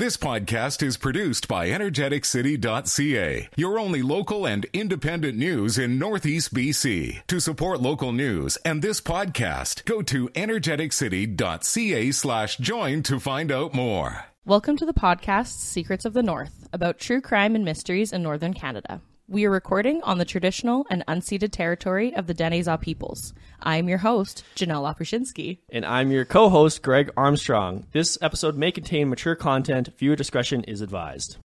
This podcast is produced by energeticcity.ca, your only local and independent news in Northeast BC. To support local news and this podcast, go to energeticcity.ca slash join to find out more. Welcome to the podcast Secrets of the North about true crime and mysteries in northern Canada. We are recording on the traditional and unceded territory of the Dane-zaa peoples. I am your host, Janelle Oprushinsky. And I'm your co host, Greg Armstrong. This episode may contain mature content. Viewer discretion is advised.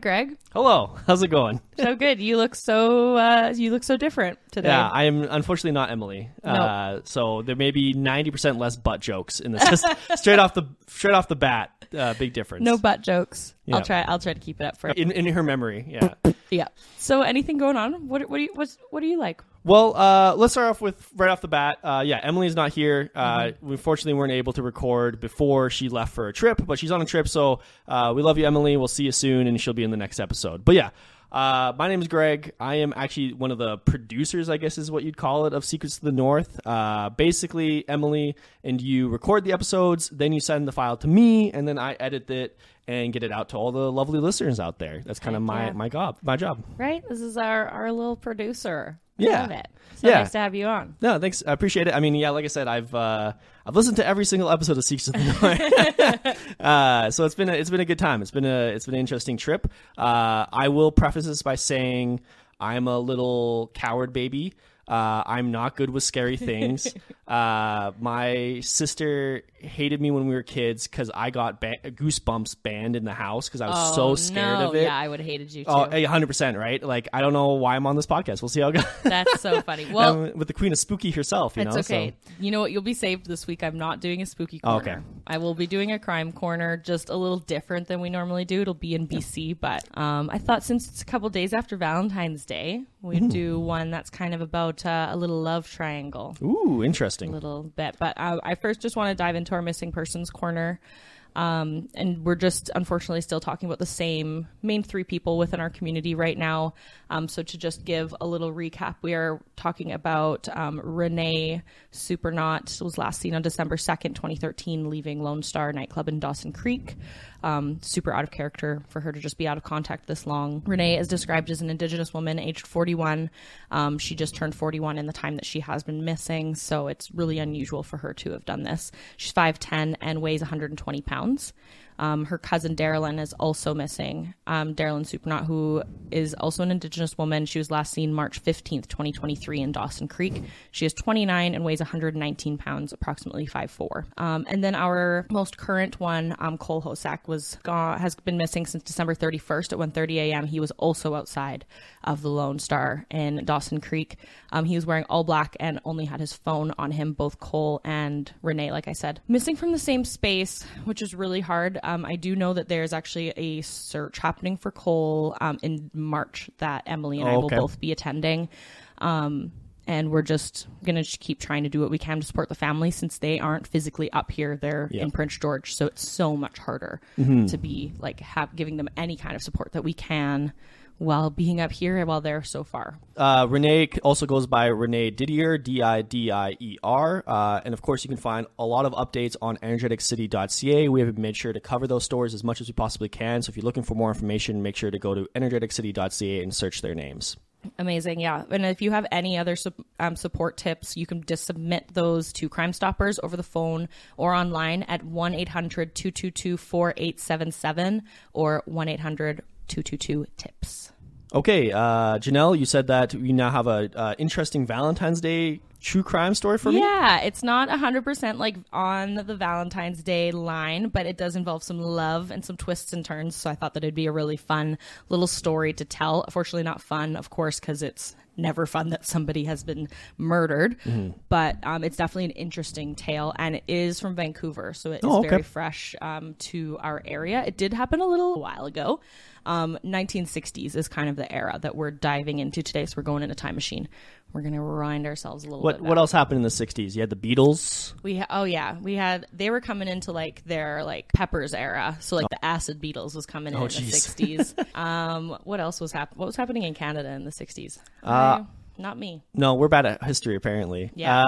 Greg. Hello, how's it going? So good. You look so uh, you look so different today. Yeah, I am unfortunately not Emily. Uh, so there may be 90% less butt jokes in this. Just straight off the straight off the bat, uh, big difference. no butt jokes. Yeah. I'll try. I'll try to keep it up for. in in her memory, yeah. Yeah. So anything going on? What what do you what's, what do you like? Well, uh, let's start off with right off the bat. Uh, yeah, Emily's not here. Uh, We fortunately weren't able to record before she left for a trip, but she's on a trip. So uh, we love you, Emily. We'll see you soon, and she'll be in the next episode. But yeah, uh, my name is Greg. I am actually one of the producers, I guess is what you'd call it, of Secrets of the North. Uh, basically, Emily and you record the episodes, then you send the file to me, and then I edit it and get it out to all the lovely listeners out there. That's kind of my yeah. my job. My job. Right. This is our our little producer. I Yeah. Love it. So Yeah. nice to have you on. No, thanks. I appreciate it. I mean, yeah, like I said, I've uh, I've listened to every single episode of Secrets of the North, uh, so it's been a, it's been a good time. It's been a it's been an interesting trip. Uh, I will preface this by saying I'm a little coward baby. Uh, I'm not good with scary things. uh, my sister hated me when we were kids because I got ba- goosebumps banned in the house because I was so scared Oh, no. of it. Yeah, I would have hated you too. Oh, a 100%, right? Like, I don't know why I'm on this podcast. We'll see how it goes. That's so funny. Well, with the Queen of Spooky herself, you know? okay. So. You know what? You'll be saved this week. I'm not doing a spooky Oh, corner. okay. I will be doing a crime corner, just a little different than we normally do. It'll be in BC, but um, I thought since it's a couple days after Valentine's Day, Mm. do one that's kind of about uh, a little love triangle, Ooh, interesting. a little bit. But uh, I first just want to dive into our missing persons corner. Um, and we're just unfortunately still talking about the same main three people within our community right now. Um, so to just give a little recap, we are talking about um, Renee Supernault was last seen on December 2nd, 2013, leaving Lone Star nightclub in Dawson Creek. Um, super out of character for her to just be out of contact this long. Renee is described as an Indigenous woman, aged 41. Um, she just turned 41 in the time that she has been missing, so it's really unusual for her to have done this. She's 5'10 and weighs 120 pounds. Um, her cousin Darylyn is also missing. Um, Darylyn who is also an Indigenous woman, she was last seen March 15th, 2023, in Dawson Creek. She is 29 and weighs 119 pounds, approximately 5'4. Um, and then our most current one, um, Cole Hosack, was gone, has been missing since December 31st at 1:30 a.m. He was also outside of the Lone Star in Dawson Creek. Um, he was wearing all black and only had his phone on him. Both Cole and Renee, like I said, missing from the same space, which is really hard. Um, I do know that there's actually a search happening for Cole um, in March that Emily and I Oh, will okay. both be attending. Um, and we're just gonna keep trying to do what we can to support the family since they aren't physically up here. They're Yeah. in Prince George, so it's so much harder Mm-hmm. to be like have giving them any kind of support that we can while being up here while they're so far. Uh, Renee also goes by Renee Didier, D I D I E R. Uh, and of course, you can find a lot of updates on energeticcity.ca. We have made sure to cover those stores as much as we possibly can. So if you're looking for more information, make sure to go to energeticcity.ca and search their names. Amazing, yeah. And if you have any other um, support tips, you can just submit those to Crime Stoppers over the phone or online at 1 800 222 4877 or 1 800 222 TIPS. Okay, uh, Janelle, you said that you now have a uh, interesting Valentine's Day true crime story for me. Yeah, it's not 100% like on the Valentine's Day line, but it does involve some love and some twists and turns. So I thought that it'd be a really fun little story to tell. Unfortunately, not fun, of course, because it's never fun that somebody has been murdered. But um, it's definitely an interesting tale, and it is from Vancouver, so it is Oh, okay. very fresh um, to our area. It did happen a little while ago. Um, 1960s is kind of the era that we're diving into today. So we're going in a time machine. We're going to rewind ourselves a little What bit. what else happened in the '60s? You had the Beatles. We ha- oh yeah, we had they were coming into like their like Peppers era, so like the Acid Beatles was coming in Oh, in the sixties. um, what else was happening? What was happening in Canada in the sixties? Uh, Not me. No, we're bad at history apparently. Yeah.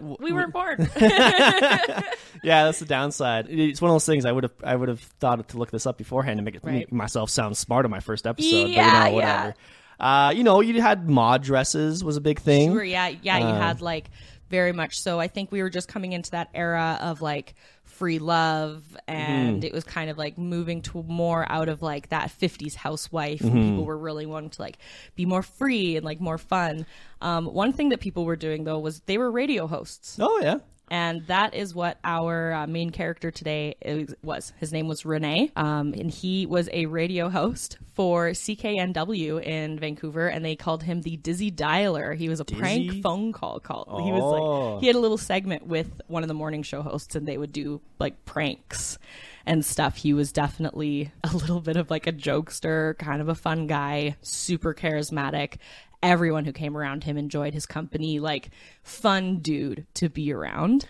Uh, we weren't born. yeah, that's the downside. It's one of those things I would have I would have thought to look this up beforehand to make, it, Right. make myself sound smart on my first episode. but you Yeah, know, whatever. Uh, you know, you had mod dresses was a big thing. Sure, yeah, yeah. You Uh, had like very much so. I think we were just coming into that era of like free love, and Mm-hmm. it was kind of like moving to more out of like that '50s housewife. Mm-hmm. People were really wanting to like be more free and like more fun. Um, one thing that people were doing though was they were radio hosts. Oh yeah. And that is what our uh, main character today is, was. His name was Renee, um, and he was a radio host for CKNW in Vancouver, and they called him the Dizzy Dialer. He was a Dizzy? prank phone call call. He was Oh. like he had a little segment with one of the morning show hosts, and they would do like pranks and stuff. He was definitely a little bit of like a jokester, kind of a fun guy, super charismatic. Everyone who came around him enjoyed his company, like fun dude to be around.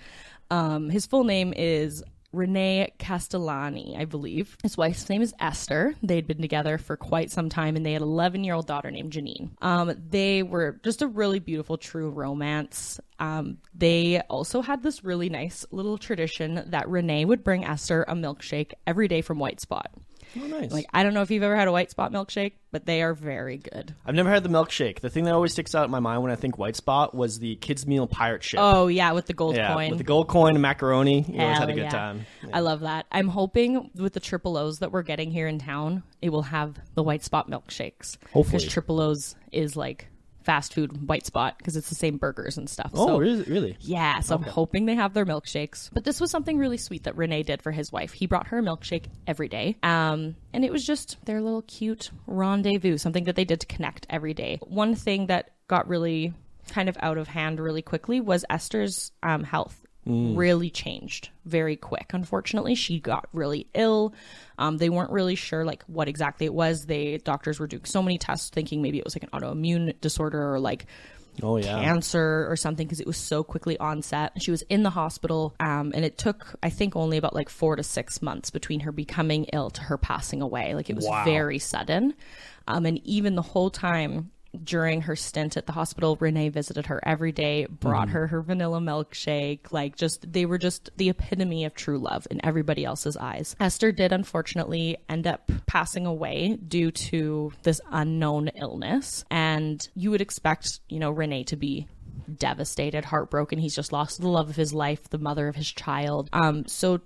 Um, his full name is Renee Castellani, I believe. His wife's name is Esther. They'd been together for quite some time and they had an 11 year old daughter named Janine. Um, they were just a really beautiful, true romance. Um, they also had this really nice little tradition that Renee would bring Esther a milkshake every day from White Spot. Oh nice. Like, I don't know if you've ever had a White Spot milkshake, but they are very good. I've never had the milkshake. The thing that always sticks out in my mind when I think White Spot was the kids meal pirate ship. Oh, yeah, with the gold yeah, coin. with the gold coin and macaroni. You always had a good yeah. time. I love that. I'm hoping with the triple O's that we're getting here in town, it will have the white spot milkshakes. Hopefully. Because triple O's is like fast food white spot because it's the same burgers and stuff. Oh, so, really? really? Yeah, so I'm hoping they have their milkshakes. But this was something really sweet that Renee did for his wife. He brought her a milkshake every day. Um, and it was just their little cute rendezvous, something that they did to connect every day. One thing that got really kind of out of hand really quickly was Esther's um, health. Really changed very quick. Unfortunately, she got really ill. Um, they weren't really sure like what exactly it was. They doctors were doing so many tests, thinking maybe it was like an autoimmune disorder or like Oh yeah. cancer or something because it was so quickly onset. She was in the hospital, um, and it took, I think, only about like four to six months between her becoming ill to her passing away. Like it was Wow. very sudden. Um, and even the whole time during her stint at the hospital, Renee visited her every day, brought her her vanilla milkshake. Like, just, they were just the epitome of true love in everybody else's eyes. Esther did unfortunately end up passing away due to this unknown illness. And you would expect, you know, Renee to be devastated, heartbroken. He's just lost the love of his life, the mother of his child. Um, so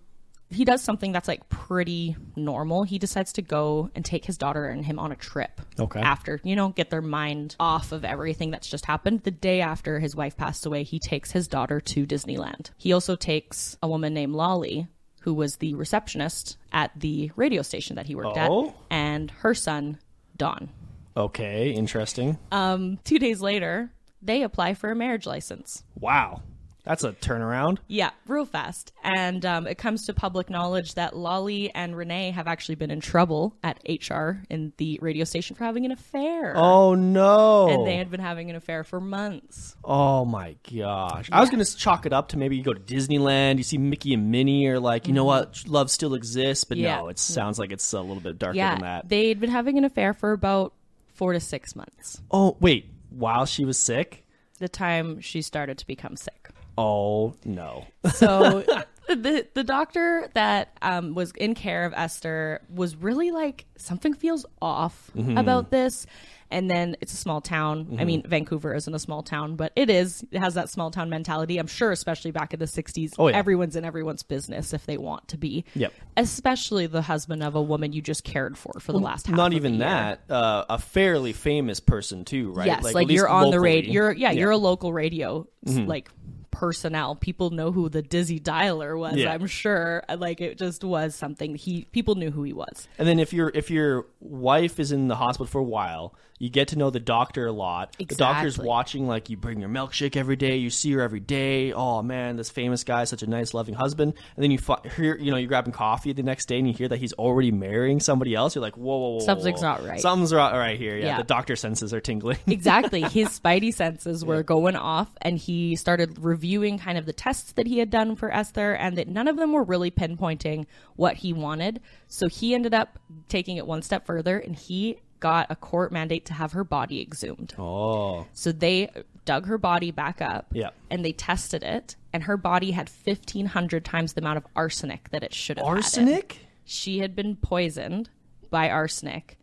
he does something that's like pretty normal. He decides to go and take his daughter and him on a trip. Okay. After, you know, get their mind off of everything that's just happened. The day after his wife passed away, he takes his daughter to Disneyland. He also takes a woman named Lolly, who was the receptionist at the radio station that he worked Oh. at, and her son, Don. Okay, interesting. Um, two days later, they apply for a marriage license. wow. That's a turnaround. Yeah, real fast. And um, it comes to public knowledge that Lolly and Renee have actually been in trouble at HR in the radio station for having an affair. Oh no. And they had been having an affair for months. Oh my gosh. I was going to chalk it up to maybe you go to Disneyland, you see Mickey and Minnie, or like, you know what, love still exists, but Mm-hmm. Yeah. no, it sounds like it's a little bit darker Yeah, than that. they'd been having an affair for about four to six months. oh, wait, while she was sick? The time she started to become sick. Oh no. So the the doctor that um, was in care of Esther was really like something feels off Mm-hmm. about this. And then it's a small town. I mean, Vancouver isn't a small town, but it is. It has that small town mentality. I'm sure, especially back in the 60s, Oh, yeah. everyone's in everyone's business if they want to be. Yep. Especially the husband of a woman you just cared for for the last half Not of even the year. that. Uh, a fairly famous person too, right? Yes, like, least you're on the radio. You're yeah, you're a local radio Mm-hmm. like personnel. People know who the Dizzy Dialer was. Yeah. I'm sure. Like it just was something he people knew who he was. And then if your if your wife is in the hospital for a while, you get to know the doctor a lot. The doctor's watching like you bring your milkshake every day, you see her every day. Oh man, this famous guy, such a nice, loving husband. And then you fi- hear, you know, you're grabbing coffee the next day, and you hear that he's already marrying somebody else. You're like, whoa, whoa, whoa, Something's whoa. not right. Something's right, right here. Yeah, Yeah. the doctor senses are tingling. Exactly. His spidey senses were going off, and he started reviewing kind of the tests that he had done for Esther, and that none of them were really pinpointing what he wanted. So he ended up taking it one step further, and he got a court mandate to have her body exhumed. Oh. So they dug her body back up Yeah. and they tested it, and her body had 1,500 times the amount of arsenic that it should have had. Arsenic? She had been poisoned by arsenic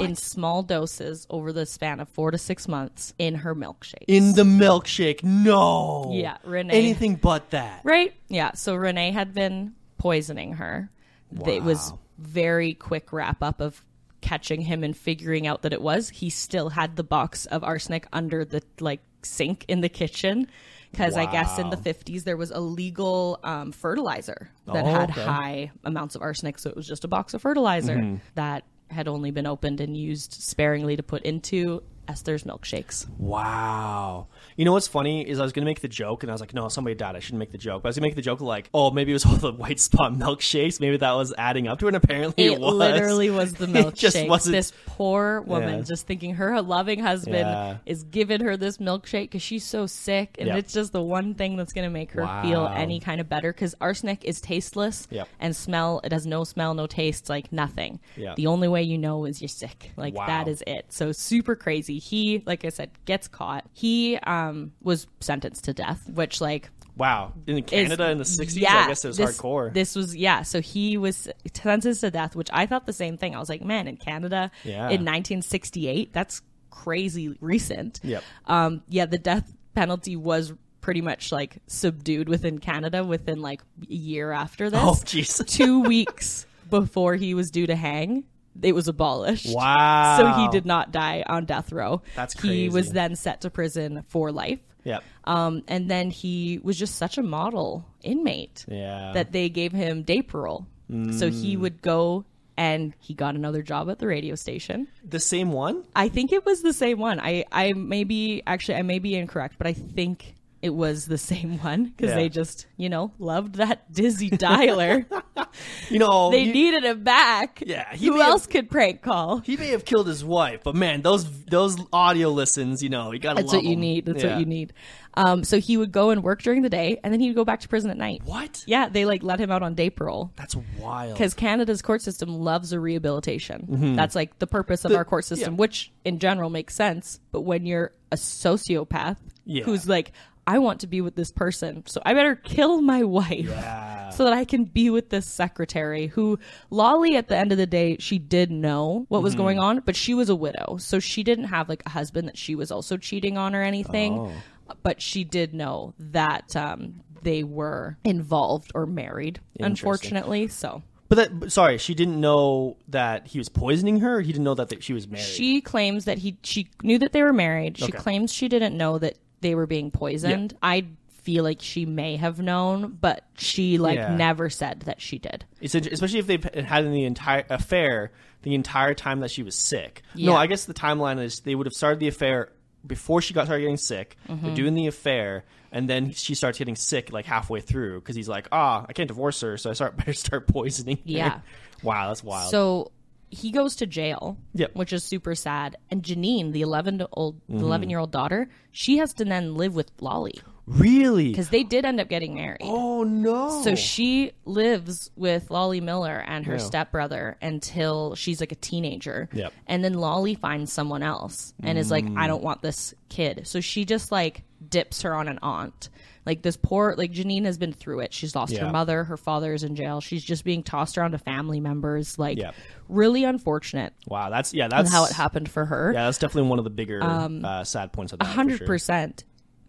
in small doses over the span of four to six months in her milkshake. In the milkshake. No. Yeah, Renee. Anything but that. Right? Yeah. So Renee had been poisoning her. Wow. It was very quick wrap up of catching him and figuring out that it was. He still had the box of arsenic under the like sink in the kitchen. Because I guess in the 50s there was a legal um, fertilizer that Oh, had okay. high amounts of arsenic. So it was just a box of fertilizer Mm-hmm. that had only been opened and used sparingly to put into Esther's milkshakes. Wow. You know what's funny is I was gonna make the joke and I was like, no, somebody died. I shouldn't make the joke. But I was gonna make the joke like, oh, maybe it was all the white spot milkshakes. Maybe that was adding up to it. And apparently it, It was. literally was the It just milkshake. wasn't- This poor woman Yeah. just thinking her loving husband Yeah. is giving her this milkshake because she's so sick, and Yep. it's just the one thing that's going to make her feel any kind of better. Because arsenic is tasteless Yep. and smell. It has no smell, no taste, like nothing. Yeah. The only way you know is you're sick. Like Wow. that is it. So super crazy. He, like I said, gets caught. He um was sentenced to death, which like Wow. In is- Canada in the 60s, yeah, I guess it was this, hardcore. This was yeah. So he was sentenced to death, which I thought the same thing. I was like, man, in Canada Yeah. in 1968, that's crazy recent. Yep. Um, yeah, the death penalty was pretty much like subdued within Canada within like a year after this. oh, jeez. Two weeks before he was due to hang, it was abolished. Wow. So he did not die on death row. That's crazy. He was then set to prison for life. Yep. Um, and then he was just such a model inmate Yeah. that they gave him day parole. So he Mm. would go and he got another job at the radio station. the same one? I think it was the same one. I, I may be, actually, I may be incorrect, but I think it was the same one because Yeah. they just, you know, loved that dizzy dialer. You know, they he, needed him back. Yeah, Who may have- else could prank call? he may have killed his wife, but man, those those audio listens, you know, you gotta That's love what you need. That's Yeah. what you need. Um, so he would go and work during the day, and then he'd go back to prison at night. What? Yeah, they like let him out on day parole. That's wild. because Canada's court system loves a rehabilitation. That's like the purpose of our court system, yeah. which in general makes sense. But when you're a sociopath Yeah. who's like, I want to be with this person, so I better kill my wife Yeah. so that I can be with this secretary who Lolly at the end of the day she did know what Mm-hmm. was going on, but she was a widow. So she didn't have like a husband that she was also cheating on or anything. Oh. But she did know that um, they were involved or married, unfortunately. So But that, sorry, she didn't know that he was poisoning her. He didn't know that th- she was married. She claims that he she knew that they were married. She Okay. claims she didn't know that they were being poisoned. I feel like she may have known, but she like Yeah. never said that she did. It's especially if they've had the entire affair the entire time that she was sick. No, I guess the timeline is they would have started the affair before she got started getting sick. Mm-hmm. They're doing the affair, and then she starts getting sick like halfway through because he's like, ah, I can't divorce her, so I start better start poisoning. her." Yeah. wow, that's wild. So he goes to jail, Yep. which is super sad. And Janine, the eleven old, Mm-hmm. eleven year old daughter, she has to then live with Lolly really? because they did end up getting married. Oh no. So she lives with Lolly Miller and her Yeah. stepbrother until she's like a teenager. Yep. And then Lolly finds someone else and is like, I don't want this kid. So she just like dips her on an aunt. Like this poor, like Janine has been through it. She's lost Yeah. her mother. Her father is in jail. She's just being tossed around to family members. Like really unfortunate wow, that's yeah, that's how it happened for her. Yeah, that's definitely one of the bigger uh, sad points of that. Hundred sure. percent.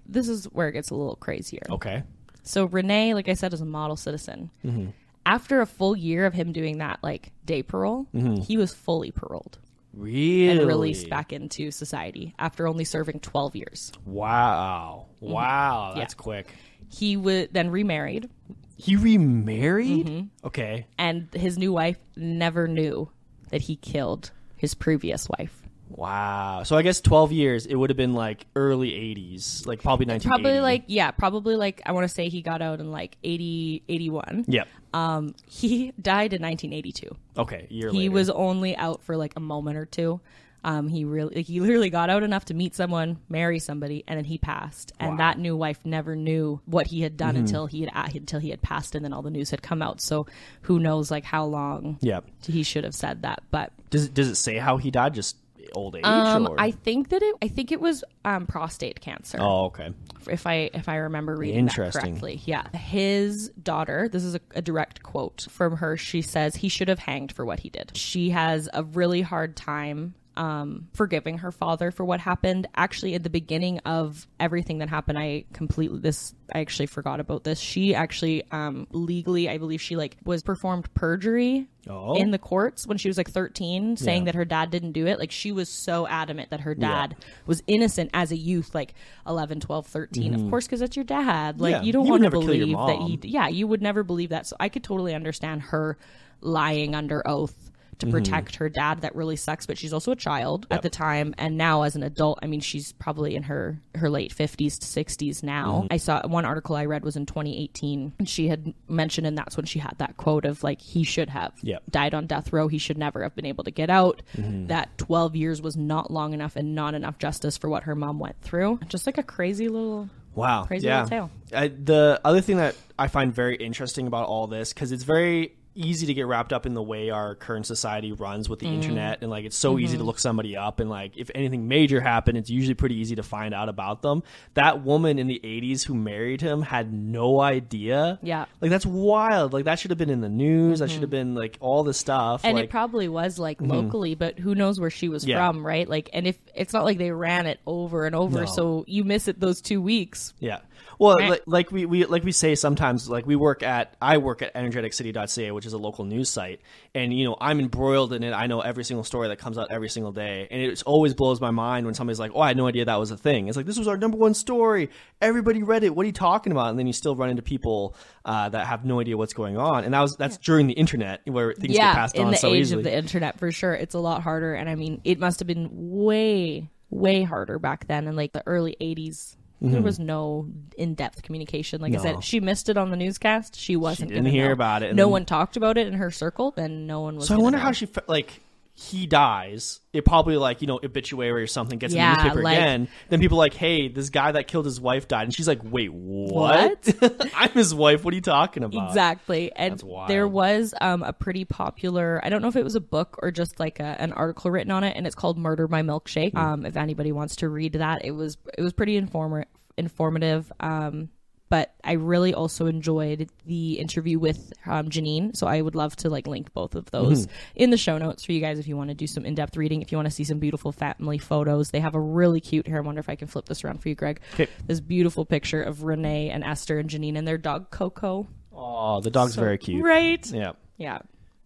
This is where it gets a little crazier. Okay. So Renee, like I said, is a model citizen. Mm-hmm. After a full year of him doing that, like day parole, he was fully paroled Mm-hmm. Really? and released back into society after only serving 12 years. Wow. Mm-hmm. Wow, that's quick. He would then remarried, He remarried? Mm-hmm. Okay. and his new wife never knew that he killed his previous wife. Wow. So I guess 12 years, it would have been like early 80s, like probably 1980. Probably like yeah, probably like I want to say he got out in like 80 81. Yep. Um he died in 1982. Okay, year he later. was only out for like a moment or two. Um, he really, like, he literally got out enough to meet someone, marry somebody, and then he passed. And that new wife never knew what he had Mm-hmm. done until he had until he had passed, and then all the news had come out. So who knows, like how long Yep. he should have said that. But Does it, does it say how he died? Just old age? Um, or? I think that it. I think it was um, prostate cancer. oh, okay. if I if I remember reading that correctly. Yeah. His daughter, this is a, a direct quote from her. She says he should have hanged for what he did. She has a really hard time um forgiving her father for what happened actually at the beginning of everything that happened i completely this i actually forgot about this she actually um legally i believe she like was performed perjury Oh. in the courts when she was like 13 saying Yeah. that her dad didn't do it like she was so adamant that her dad was innocent as a youth like 11 12 13 of course because that's your dad like Mm-hmm. Yeah. you don't You want to never kill your believe that he yeah you would never believe that so i could totally understand her lying under oath to Mm-hmm. protect her dad that really sucks but she's also a child at the time and now as an adult i mean she's probably in her her late 50s to 60s now Mm-hmm. i saw one article i read was in 2018 and she had mentioned and that's when she had that quote of like he should have Yep. died on death row he should never have been able to get out Mm-hmm. that 12 years was not long enough and not enough justice for what her mom went through just like a crazy little Wow. Crazy yeah. little tale. I, the other thing that I find very interesting about all this, because it's very easy to get wrapped up in the way our current society runs with the Mm. internet and like it's so easy Mm-hmm. to look somebody up and like if anything major happened it's usually pretty easy to find out about them that woman in the 80s who married him had no idea Yeah. like that's wild like that should have been in the news that should have been like all the stuff and like, it probably was like locally but who knows where she was Yeah. from right like and if it's not like they ran it over and over No. so you miss it those two weeks Yeah. Well, like, like we, we like we say sometimes, like we work at I work at energeticcity.ca, which is a local news site, and you know I'm embroiled in it. I know every single story that comes out every single day, and it always blows my mind when somebody's like, "Oh, I had no idea that was a thing." It's like this was our number one story. Everybody read it. What are you talking about? And then you still run into people uh, that have no idea what's going on, and that was that's during the internet where things get yeah passed in on the so age easily. of the internet for sure it's a lot harder and i mean it must have been way way harder back then in like the early 80s there was no in-depth communication like i Mm-hmm. Said she missed it on the newscast she wasn't didn't gonna hear know. about it, no then- one talked about it in her circle and no one was So I wonder know. how she fe- like he dies. It probably like you know obituary or something gets Yeah, in the newspaper like- again. Then people are like, hey, this guy that killed his wife died, and she's like, wait, what? I'm his wife. What are you talking about? Exactly. And there was um, a pretty popular, I don't know if it was a book or just like a, an article written on it, and it's called Murder by Milkshake. Um, if anybody wants to read that, it was it was pretty informer- informative. Um, but I really also enjoyed the interview with um, Janine. So I would love to like link both of those in the show notes for you guys if you want to do some in depth reading. If you want to see some beautiful family photos, they have a really cute. Here, I wonder if I can flip this around for you, Greg. Okay. This beautiful picture of Renee and Esther and Janine and their dog Coco. Oh, the dog's very cute. Right? Yeah. Yeah.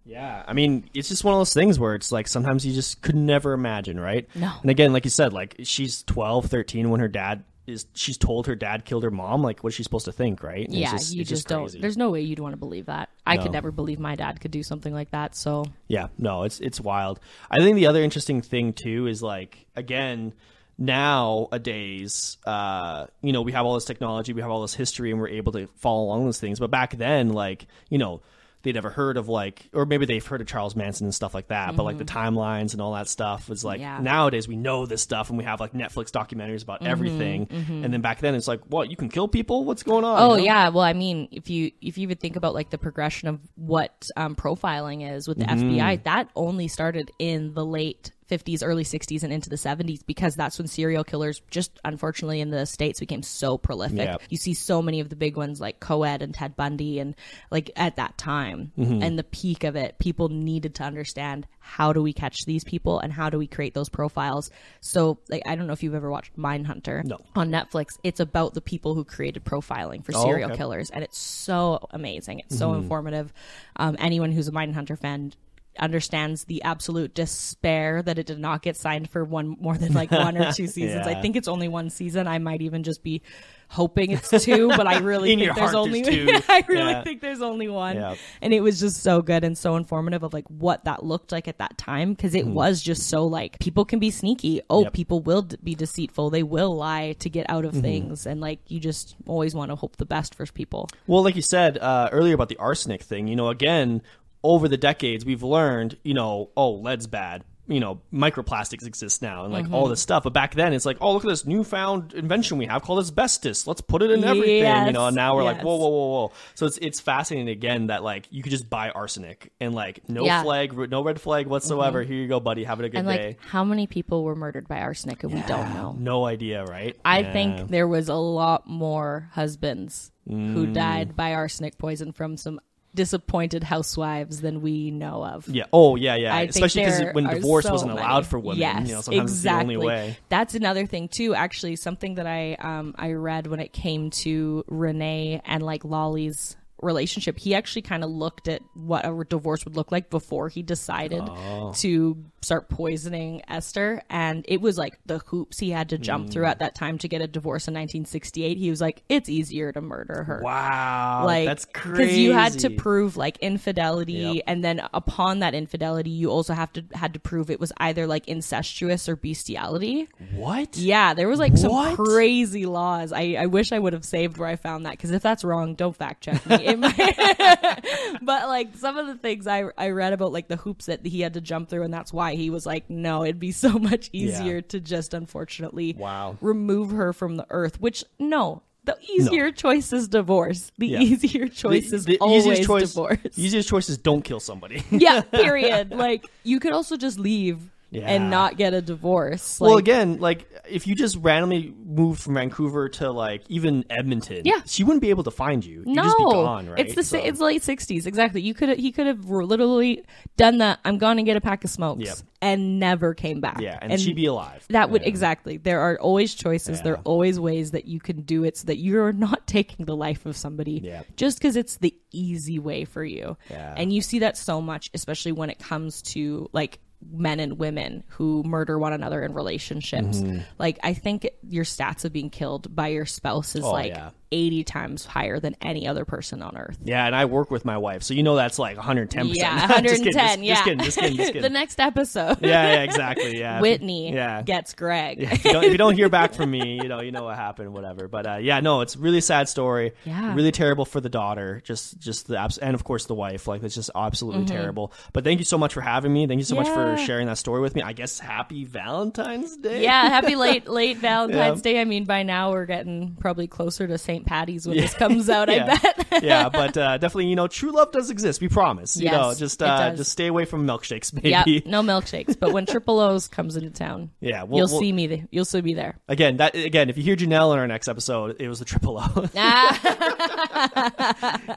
Yeah, I mean, it's just one of those things where it's like sometimes you just could never imagine, right? No. And again, like you said, like she's 12, 13 when her dad is she's told her dad killed her mom, like what's she supposed to think, right? And it's Yeah, just- you it's just, crazy. don't. There's no way you'd want to believe that. I No. could never believe my dad could do something like that. So Yeah, no, it's it's wild. I think the other interesting thing too is like again nowadays, uh, you know, we have all this technology, we have all this history, and we're able to follow along those things. But back then, like you know, they'd never heard of like, or maybe they've heard of Charles Manson and stuff like that. But like the timelines and all that stuff was like Yeah. nowadays we know this stuff, and we have like Netflix documentaries about everything. And then back then it's like, what you can kill people? What's going on? Oh you know? yeah, well I mean, if you if you would think about like the progression of what um, profiling is with the Mm-hmm. FBI, that only started in the late 50s, early 60s, and into the 70s because that's when serial killers, just unfortunately in the states, became so prolific. Yep. You see so many of the big ones like Coed and Ted Bundy, and like at that time Mm-hmm. and the peak of it, people needed to understand how do we catch these people and how do we create those profiles. So like I don't know if you've ever watched Mindhunter No. on Netflix. It's about the people who created profiling for Oh, serial okay. Mm-hmm. killers, and it's so amazing. It's so informative. Um, anyone who's a Mindhunter fan understands the absolute despair that it did not get signed for one more than like one or two seasons. I think it's only one season. I might even just be hoping it's two, but I really think there's only there's. I really Yeah. think there's only one. Yeah. And it was just so good and so informative of like what that looked like at that time because it was just so like people can be sneaky. Oh. Yep. people will d- be deceitful. They will lie to get out of Mm-hmm. things and like you just always want to hope the best for people. Well, like you said uh, earlier about the arsenic thing, you know, again, over the decades, we've learned, you know, oh, lead's bad. you know microplastics exist now and like Mm-hmm. all this stuff but back then it's like oh look at this newfound invention we have called asbestos let's put it in everything you know and now we're like whoa whoa whoa whoa so it's it's fascinating again that like you could just buy arsenic and like no Yeah. flag no red flag whatsoever here you go buddy have a good and day like, how many people were murdered by arsenic and we don't know? no idea right I Yeah. think there was a lot more husbands Mm. who died by arsenic poison from some disappointed housewives than we know of. yeah oh yeah yeah I especially because when divorce so wasn't many. allowed for women Yes, you know sometimes exactly. it's the only way That's another thing too. Actually, something that I um I read when it came to Renee and like Lolly's relationship. He actually kind of looked at what a divorce would look like before he decided Oh. to start poisoning Esther, and it was like the hoops he had to jump Mm. through at that time to get a divorce in 1968. He was like, it's easier to murder her wow like that's crazy Because you had to prove like infidelity Yep. and then upon that infidelity you also have to had to prove it was either like incestuous or bestiality what yeah there was like some What? crazy laws i i wish i would have saved where i found that because if that's wrong don't fact check me It might- but like some of the things i i read about like the hoops that he had to jump through and that's why he was like no it'd be so much easier to just unfortunately Wow. remove her from the earth which no the easier choice is divorce. The Yeah. easier choice the, is the always easiest choice divorce. the easiest choice is don't kill somebody yeah, period. Like you could also just leave Yeah. and not get a divorce. well again like if you just randomly moved from vancouver to like even edmonton Yeah. she wouldn't be able to find you you'd no, just be gone right it's the So- it's late sixties exactly. You could he could have literally done that. I'm going to get a pack of smokes Yep. and never came back. yeah and, she'd be alive That would Yeah. exactly. There are always choices. There are always ways that you can do it so that you're not taking the life of somebody Yeah. just because it's the easy way for you. Yeah. And you see that so much, especially when it comes to like men and women who murder one another in relationships. Mm-hmm. Like I think your stats of being killed by your spouse is Oh, like yeah. 80 times higher than any other person on earth. yeah and i work with my wife so you know that's like 110 Yeah, just 110. kidding, just, yeah. just kidding just kidding just kidding the next episode. yeah yeah exactly yeah Whitney yeah gets Greg. if you, don't, if you don't hear back from me, you know, you know what happened, whatever. But uh, yeah, no, it's a really sad story. Yeah. really terrible for the daughter, just just the abs- and of course the wife. Like it's just absolutely terrible. But thank you so much for having me. Thank you so much for Mm-hmm. Sharing that story with me. I guess happy Valentine's Day. Yeah, happy late late Valentine's Yeah. Day. I mean, by now we're getting probably closer to St. Patty's when this comes out. I Yeah. bet. yeah, but uh, definitely, you know, true love does exist. We promise. You Yes, know, just uh, just stay away from milkshakes, baby. Yep, no milkshakes. But when Triple O's comes into town, Yeah, we'll- you'll we'll- see me. th- You'll see me there. Again, that again, if you hear Janelle in our next episode, it was the triple O.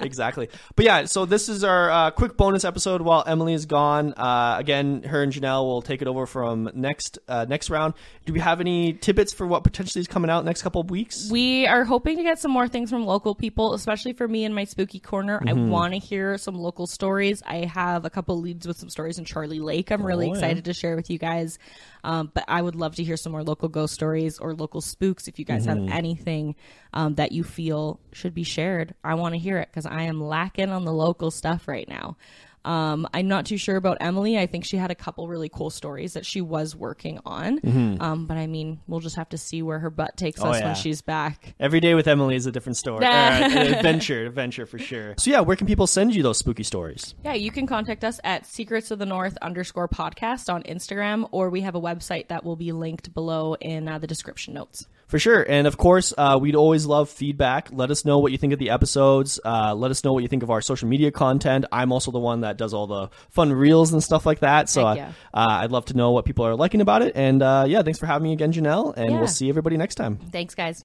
Exactly. But yeah, so this is our uh, quick bonus episode while Emily is gone. Uh, again, her and Janelle will take it over from next uh, next round. Do we have any tidbits for what potentially is coming out next couple of weeks? we are hoping to get some more things from local people, especially for me in my spooky corner. I Mm-hmm. want to hear some local stories. I have a couple leads with some stories in Charlie Lake. I'm really Oh, yeah. excited to share with you guys. Um, but I would love to hear some more local ghost stories or local spooks. If you guys Mm-hmm. have anything um, that you feel should be shared, I want to hear it because I am lacking on the local stuff right now. Um, I'm not too sure about Emily. I think she had a couple really cool stories that she was working on. Um, but I mean, we'll just have to see where her butt takes Mm-hmm. Oh, us yeah. when she's back. Every day with Emily is a different story. or, uh, adventure, adventure for sure. So yeah, where can people send you those spooky stories? Yeah, you can contact us at secrets of the north underscore podcast on Instagram, or we have a website that will be linked below in uh, the description notes. For sure. And of course, uh, we'd always love feedback. Let us know what you think of the episodes. Uh, let us know what you think of our social media content. I'm also the one that does all the fun reels and stuff like that. So uh, yeah. uh, I'd love to know what people are liking about it. And uh, yeah, thanks for having me again, Janelle. And Yeah. we'll see everybody next time. Thanks, guys.